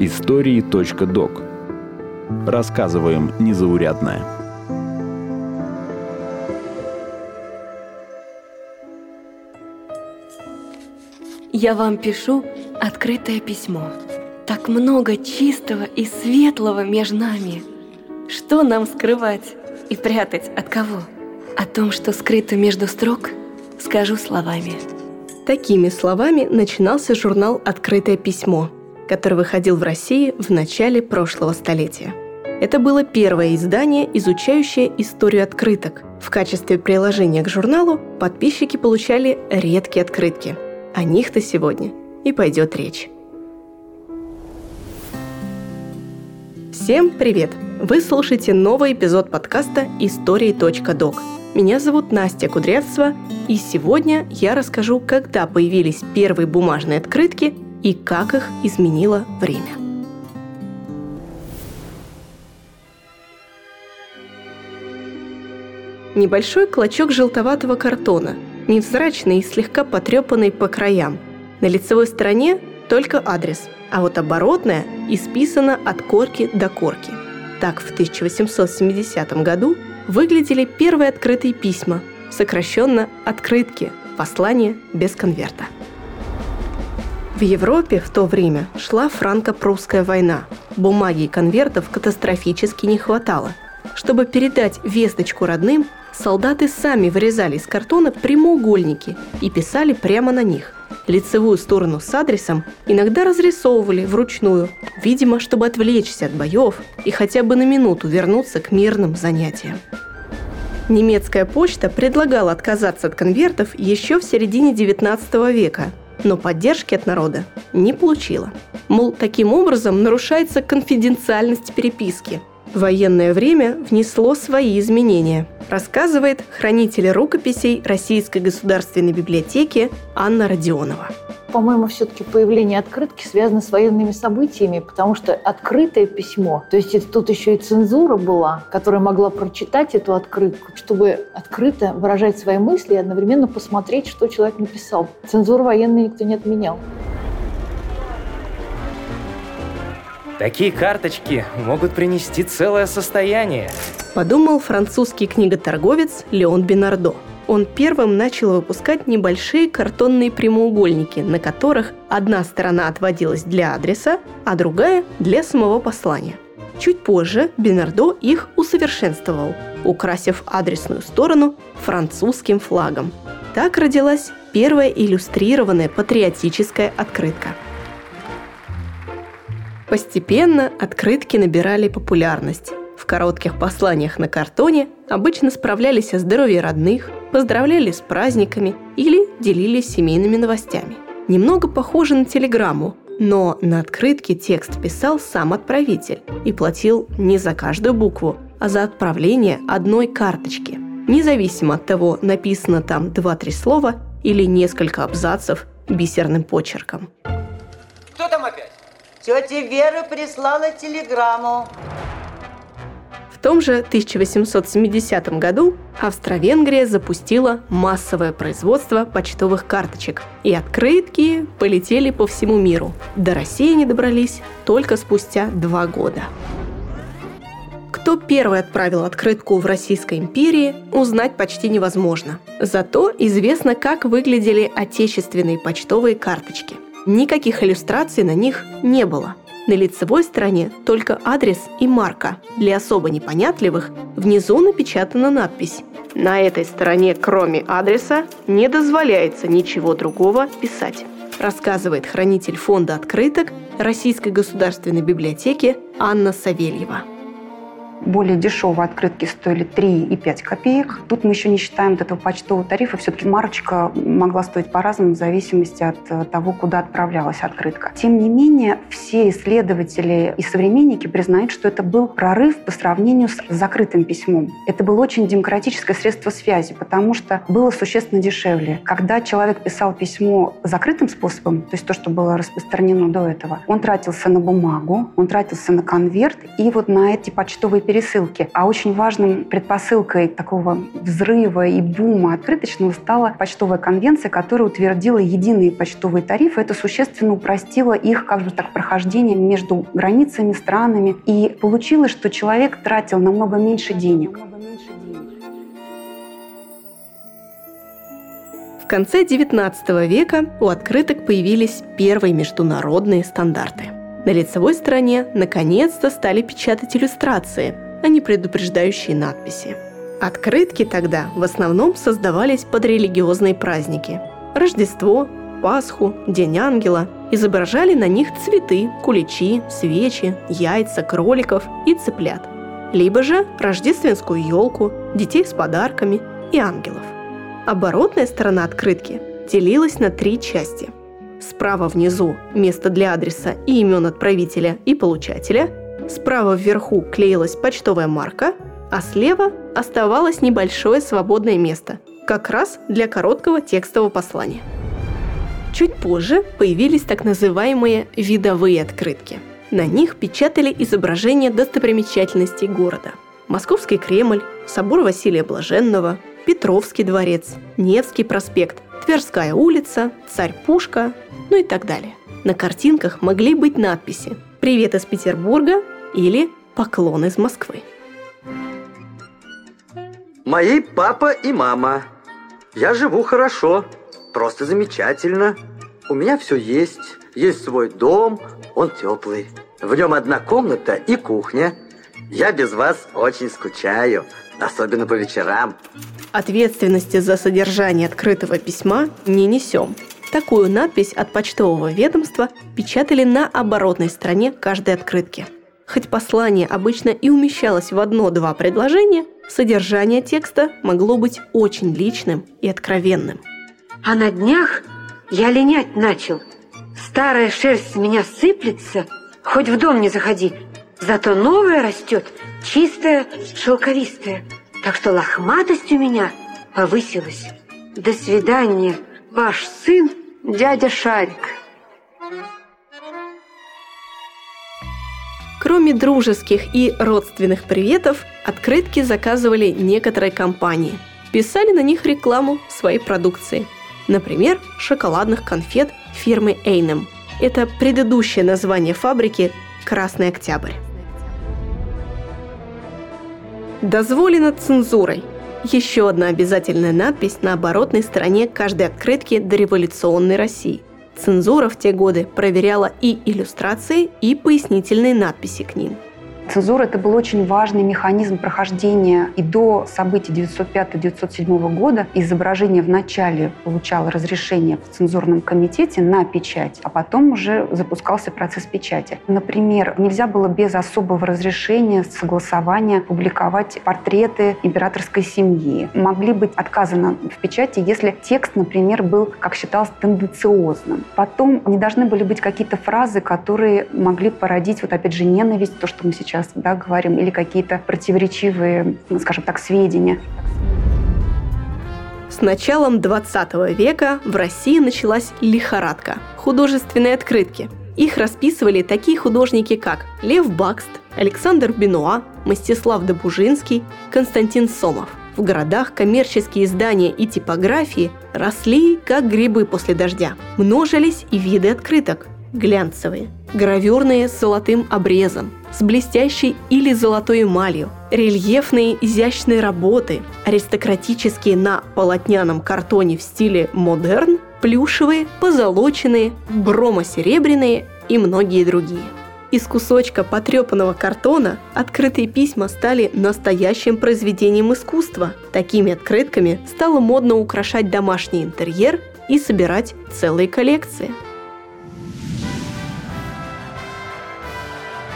Истории.док Рассказываем незаурядное. Я вам пишу открытое письмо. Так много чистого и светлого между нами. Что нам скрывать и прятать от кого? О том, что скрыто между строк, скажу словами. Такими словами начинался журнал «Открытое письмо», который выходил в России в начале прошлого столетия. Это было первое издание, изучающее историю открыток. В качестве приложения к журналу подписчики получали редкие открытки. О них-то сегодня и пойдет речь. Всем привет! Вы слушаете новый эпизод подкаста «Истории.док». Меня зовут Настя Кудрявцева, и сегодня я расскажу, когда появились первые бумажные открытки и как их изменило время. Небольшой клочок желтоватого картона, невзрачный и слегка потрепанный по краям. На лицевой стороне только адрес, а вот оборотная исписана от корки до корки. Так в 1870 году выглядели первые открытые письма, сокращенно «открытки», послание без конверта. В Европе в то время шла франко-прусская война. Бумаги и конвертов катастрофически не хватало. Чтобы передать весточку родным, солдаты сами вырезали из картона прямоугольники и писали прямо на них. Лицевую сторону с адресом иногда разрисовывали вручную, видимо, чтобы отвлечься от боев и хотя бы на минуту вернуться к мирным занятиям. Немецкая почта предлагала отказаться от конвертов еще в середине XIX века, но поддержки от народа не получила. Мол, таким образом нарушается конфиденциальность переписки. Военное время внесло свои изменения, рассказывает хранитель рукописей Российской государственной библиотеки Анна Родионова. По-моему, все-таки появление открытки связано с военными событиями, потому что открытое письмо, то есть тут еще и цензура была, которая могла прочитать эту открытку, чтобы открыто выражать свои мысли и одновременно посмотреть, что человек написал. Цензуру военной никто не отменял. Такие карточки могут принести целое состояние. Подумал французский книготорговец Леон Бинардо – он первым начал выпускать небольшие картонные прямоугольники, на которых одна сторона отводилась для адреса, а другая – для самого послания. Чуть позже Бенардо их усовершенствовал, украсив адресную сторону французским флагом. Так родилась первая иллюстрированная патриотическая открытка. Постепенно открытки набирали популярность. В коротких посланиях на картоне обычно справлялись о здоровье родных, поздравляли с праздниками или делились семейными новостями. Немного похоже на телеграмму, но на открытке текст писал сам отправитель и платил не за каждую букву, а за отправление одной карточки. Независимо от того, написано там 2-3 слова или несколько абзацев бисерным почерком. Кто там опять? Тетя Вера прислала телеграмму том же 1870 году Австро-Венгрия запустила массовое производство почтовых карточек, и открытки полетели по всему миру. До России они добрались только спустя два года. Кто первый отправил открытку в Российской империи, узнать почти невозможно. Зато известно, как выглядели отечественные почтовые карточки. Никаких иллюстраций на них не было – на лицевой стороне только адрес и марка. Для особо непонятливых внизу напечатана надпись. «На этой стороне, кроме адреса, не дозволяется ничего другого писать», рассказывает хранитель фонда открыток Российской государственной библиотеки Анна Савельева более дешевые открытки стоили 3 и 5 копеек. Тут мы еще не считаем вот этого почтового тарифа. Все-таки марочка могла стоить по-разному в зависимости от э, того, куда отправлялась открытка. Тем не менее, все исследователи и современники признают, что это был прорыв по сравнению с закрытым письмом. Это было очень демократическое средство связи, потому что было существенно дешевле. Когда человек писал письмо закрытым способом, то есть то, что было распространено до этого, он тратился на бумагу, он тратился на конверт, и вот на эти почтовые пересылки. А очень важным предпосылкой такого взрыва и бума открыточного стала почтовая конвенция, которая утвердила единые почтовые тарифы. Это существенно упростило их как бы так прохождение между границами, странами. И получилось, что человек тратил намного меньше денег. В конце XIX века у открыток появились первые международные стандарты. На лицевой стороне наконец-то стали печатать иллюстрации, а не предупреждающие надписи. Открытки тогда в основном создавались под религиозные праздники. Рождество, Пасху, День ангела. Изображали на них цветы, куличи, свечи, яйца, кроликов и цыплят. Либо же рождественскую елку, детей с подарками и ангелов – Оборотная сторона открытки делилась на три части. Справа внизу место для адреса и имен отправителя и получателя, справа вверху клеилась почтовая марка, а слева оставалось небольшое свободное место, как раз для короткого текстового послания. Чуть позже появились так называемые видовые открытки. На них печатали изображения достопримечательностей города. Московский Кремль, собор Василия Блаженного, Петровский дворец, Невский проспект, Тверская улица, Царь Пушка, ну и так далее. На картинках могли быть надписи «Привет из Петербурга» или «Поклон из Москвы». Мои папа и мама. Я живу хорошо, просто замечательно. У меня все есть. Есть свой дом, он теплый. В нем одна комната и кухня. Я без вас очень скучаю, особенно по вечерам. Ответственности за содержание открытого письма не несем. Такую надпись от почтового ведомства печатали на оборотной стороне каждой открытки. Хоть послание обычно и умещалось в одно-два предложения, содержание текста могло быть очень личным и откровенным. А на днях я линять начал. Старая шерсть с меня сыплется, хоть в дом не заходи. Зато новая растет, чистая, шелковистая – так что лохматость у меня повысилась. До свидания, ваш сын, дядя Шарик. Кроме дружеских и родственных приветов, открытки заказывали некоторые компании. Писали на них рекламу своей продукции. Например, шоколадных конфет фирмы Эйнем. Это предыдущее название фабрики «Красный Октябрь». Дозволено цензурой. Еще одна обязательная надпись на оборотной стороне каждой открытки дореволюционной России. Цензура в те годы проверяла и иллюстрации, и пояснительные надписи к ним – Цензура – это был очень важный механизм прохождения и до событий 1905-1907 года. Изображение вначале получало разрешение в цензурном комитете на печать, а потом уже запускался процесс печати. Например, нельзя было без особого разрешения, согласования публиковать портреты императорской семьи. Могли быть отказаны в печати, если текст, например, был, как считалось, тенденциозным. Потом не должны были быть какие-то фразы, которые могли породить, вот опять же, ненависть, то, что мы сейчас сейчас да, говорим, или какие-то противоречивые, ну, скажем так, сведения. С началом 20 века в России началась лихорадка – художественные открытки. Их расписывали такие художники, как Лев Бакст, Александр Бенуа, Мстислав Добужинский, Константин Сомов. В городах коммерческие издания и типографии росли, как грибы после дождя. Множились и виды открыток – глянцевые, гравюрные с золотым обрезом, с блестящей или золотой эмалью, рельефные изящные работы, аристократические на полотняном картоне в стиле модерн, плюшевые, позолоченные, бромо-серебряные и многие другие. Из кусочка потрепанного картона открытые письма стали настоящим произведением искусства. Такими открытками стало модно украшать домашний интерьер и собирать целые коллекции –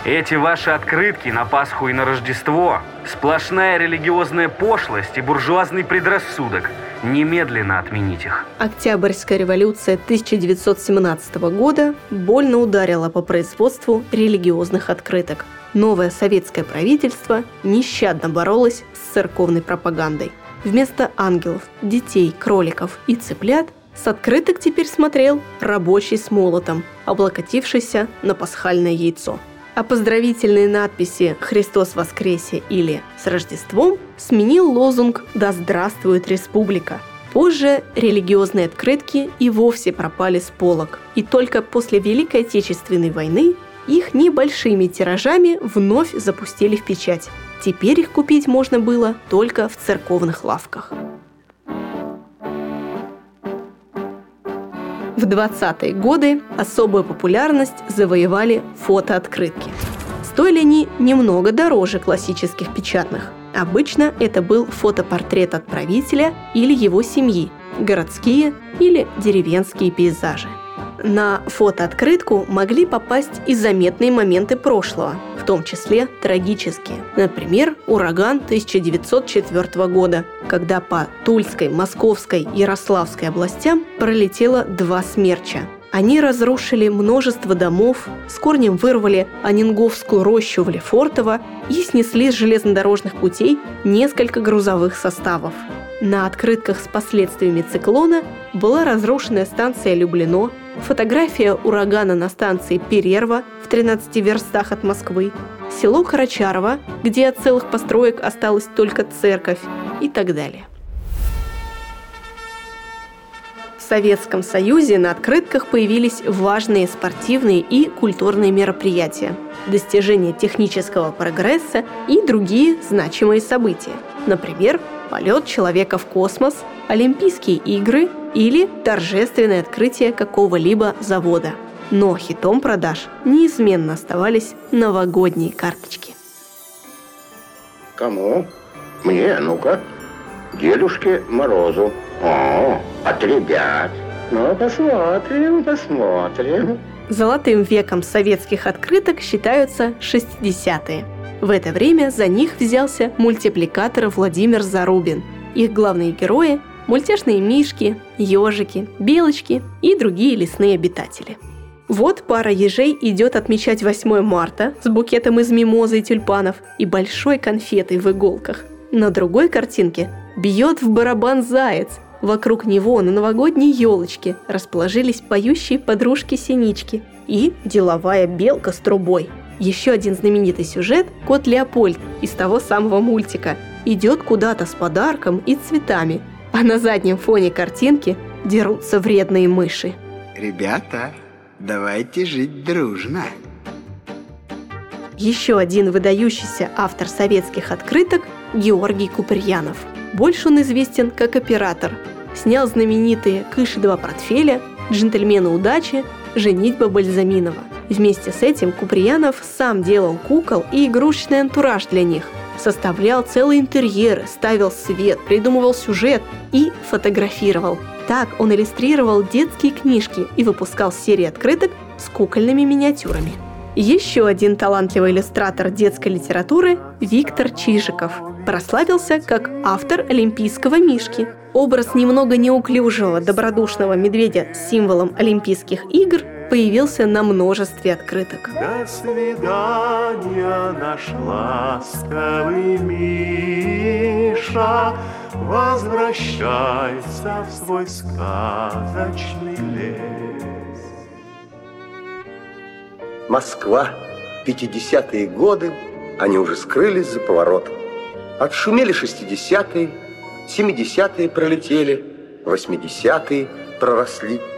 Эти ваши открытки на Пасху и на Рождество – сплошная религиозная пошлость и буржуазный предрассудок. Немедленно отменить их. Октябрьская революция 1917 года больно ударила по производству религиозных открыток. Новое советское правительство нещадно боролось с церковной пропагандой. Вместо ангелов, детей, кроликов и цыплят с открыток теперь смотрел рабочий с молотом, облокотившийся на пасхальное яйцо – а поздравительные надписи «Христос воскресе» или «С Рождеством» сменил лозунг «Да здравствует республика». Позже религиозные открытки и вовсе пропали с полок, и только после Великой Отечественной войны их небольшими тиражами вновь запустили в печать. Теперь их купить можно было только в церковных лавках. В 20-е годы особую популярность завоевали фотооткрытки. Стоили они немного дороже классических печатных. Обычно это был фотопортрет отправителя или его семьи, городские или деревенские пейзажи – на фотооткрытку могли попасть и заметные моменты прошлого, в том числе трагические. Например, ураган 1904 года, когда по Тульской, Московской, Ярославской областям пролетело два смерча. Они разрушили множество домов, с корнем вырвали Анинговскую рощу в Лефортово и снесли с железнодорожных путей несколько грузовых составов. На открытках с последствиями циклона была разрушенная станция Люблино, фотография урагана на станции Перерва в 13 верстах от Москвы, село Карачарово, где от целых построек осталась только церковь и так далее. В Советском Союзе на открытках появились важные спортивные и культурные мероприятия, достижения технического прогресса и другие значимые события. Например, полет человека в космос, Олимпийские игры или торжественное открытие какого-либо завода. Но хитом продаж неизменно оставались новогодние карточки. Кому? Мне, ну-ка. Дедушке Морозу. О, от ребят. Ну, посмотрим, посмотрим. Золотым веком советских открыток считаются 60-е. В это время за них взялся мультипликатор Владимир Зарубин. Их главные герои – мультяшные мишки, ежики, белочки и другие лесные обитатели. Вот пара ежей идет отмечать 8 марта с букетом из мимозы и тюльпанов и большой конфетой в иголках. На другой картинке бьет в барабан заяц. Вокруг него на новогодней елочке расположились поющие подружки-синички и деловая белка с трубой – еще один знаменитый сюжет – кот Леопольд из того самого мультика. Идет куда-то с подарком и цветами, а на заднем фоне картинки дерутся вредные мыши. Ребята, давайте жить дружно. Еще один выдающийся автор советских открыток – Георгий Куприянов. Больше он известен как оператор. Снял знаменитые «Кыши-два портфеля», «Джентльмены удачи», «Женитьба Бальзаминова». Вместе с этим Куприянов сам делал кукол и игрушечный антураж для них, составлял целый интерьер, ставил свет, придумывал сюжет и фотографировал. Так он иллюстрировал детские книжки и выпускал серии открыток с кукольными миниатюрами. Еще один талантливый иллюстратор детской литературы – Виктор Чижиков. Прославился как автор олимпийского мишки. Образ немного неуклюжего, добродушного медведя с символом Олимпийских игр появился на множестве открыток. До свидания, наш ласковый Миша, Возвращайся в свой сказочный лес. Москва, 50-е годы, они уже скрылись за поворотом. Отшумели 60-е, 70-е пролетели, 80-е проросли –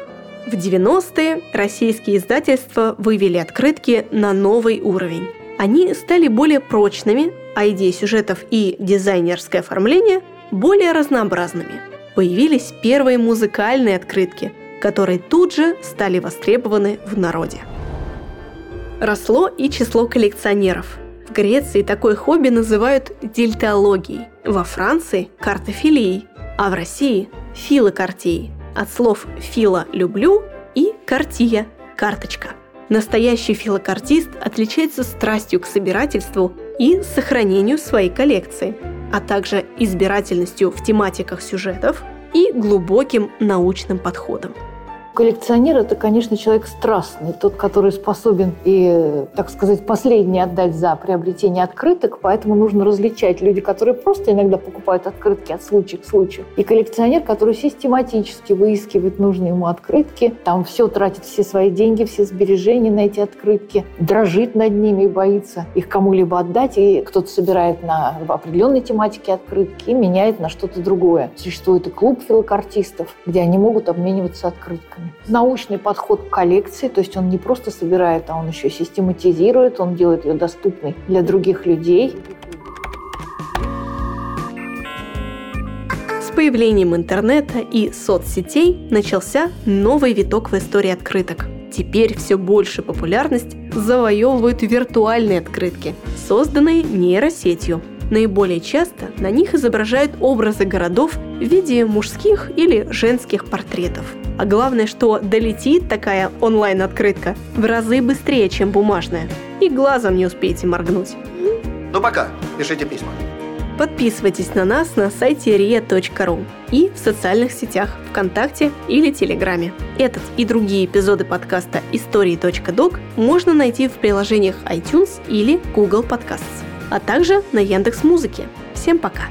в 90-е российские издательства вывели открытки на новый уровень. Они стали более прочными, а идеи сюжетов и дизайнерское оформление более разнообразными. Появились первые музыкальные открытки, которые тут же стали востребованы в народе. Росло и число коллекционеров. В Греции такое хобби называют дельтологией, во Франции – картофилией, а в России – филокартией – от слов «фила» – «люблю» и «картия» – «карточка». Настоящий филокартист отличается страстью к собирательству и сохранению своей коллекции, а также избирательностью в тематиках сюжетов и глубоким научным подходом. Коллекционер – это, конечно, человек страстный, тот, который способен и, так сказать, последний отдать за приобретение открыток, поэтому нужно различать люди, которые просто иногда покупают открытки от случая к случаю, и коллекционер, который систематически выискивает нужные ему открытки, там все тратит все свои деньги, все сбережения на эти открытки, дрожит над ними и боится их кому-либо отдать, и кто-то собирает на определенной тематике открытки и меняет на что-то другое. Существует и клуб филокартистов, где они могут обмениваться открытками. Научный подход к коллекции, то есть он не просто собирает, а он еще систематизирует, он делает ее доступной для других людей. С появлением интернета и соцсетей начался новый виток в истории открыток. Теперь все больше популярность завоевывают виртуальные открытки, созданные нейросетью. Наиболее часто на них изображают образы городов в виде мужских или женских портретов. А главное, что долетит такая онлайн-открытка в разы быстрее, чем бумажная. И глазом не успеете моргнуть. Ну пока, пишите письма. Подписывайтесь на нас на сайте ria.ru и в социальных сетях ВКонтакте или Телеграме. Этот и другие эпизоды подкаста истории.док можно найти в приложениях iTunes или Google Podcasts, а также на Яндекс Музыке. Всем пока!